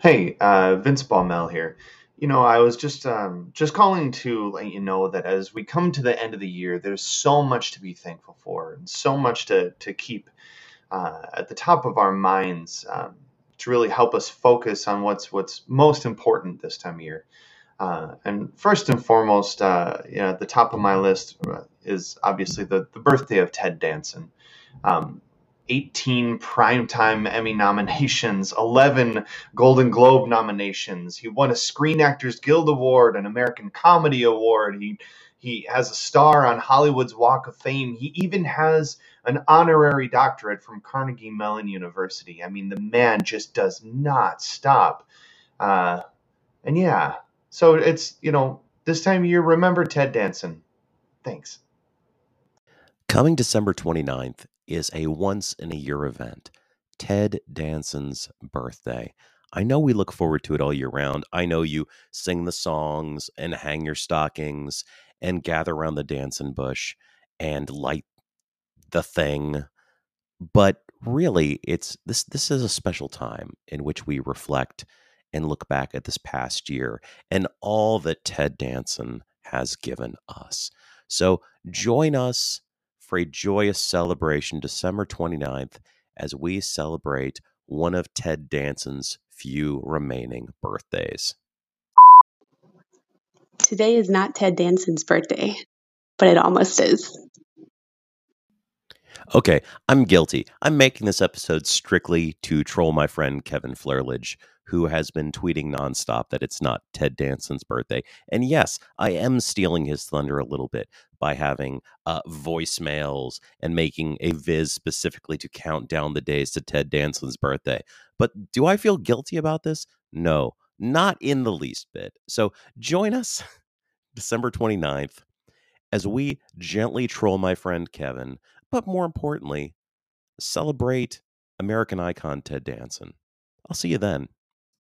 Hey, uh, Vince Baumel here. You know, I was just um, just calling to let you know that as we come to the end of the year, there's so much to be thankful for, and so much to to keep uh, at the top of our minds um, to really help us focus on what's what's most important this time of year. Uh, and first and foremost, uh, you know, at the top of my list uh, is obviously the the birthday of Ted Danson. Um, 18 primetime Emmy nominations, 11 Golden Globe nominations. He won a Screen Actors Guild Award, an American Comedy Award. He he has a star on Hollywood's Walk of Fame. He even has an honorary doctorate from Carnegie Mellon University. I mean, the man just does not stop. Uh, and yeah, so it's, you know, this time of year, remember Ted Danson. Thanks. Coming December 29th is a once in a year event, Ted Danson's birthday. I know we look forward to it all year round. I know you sing the songs and hang your stockings and gather around the Danson bush and light the thing. But really, it's this this is a special time in which we reflect and look back at this past year and all that Ted Danson has given us. So join us for a joyous celebration December 29th as we celebrate one of Ted Danson's few remaining birthdays. Today is not Ted Danson's birthday, but it almost is. Okay, I'm guilty. I'm making this episode strictly to troll my friend Kevin Flerlage, who has been tweeting nonstop that it's not Ted Danson's birthday. And yes, I am stealing his thunder a little bit by having uh, voicemails and making a viz specifically to count down the days to Ted Danson's birthday. But do I feel guilty about this? No, not in the least bit. So join us December 29th as we gently troll my friend Kevin, but more importantly, celebrate American icon Ted Danson. I'll see you then.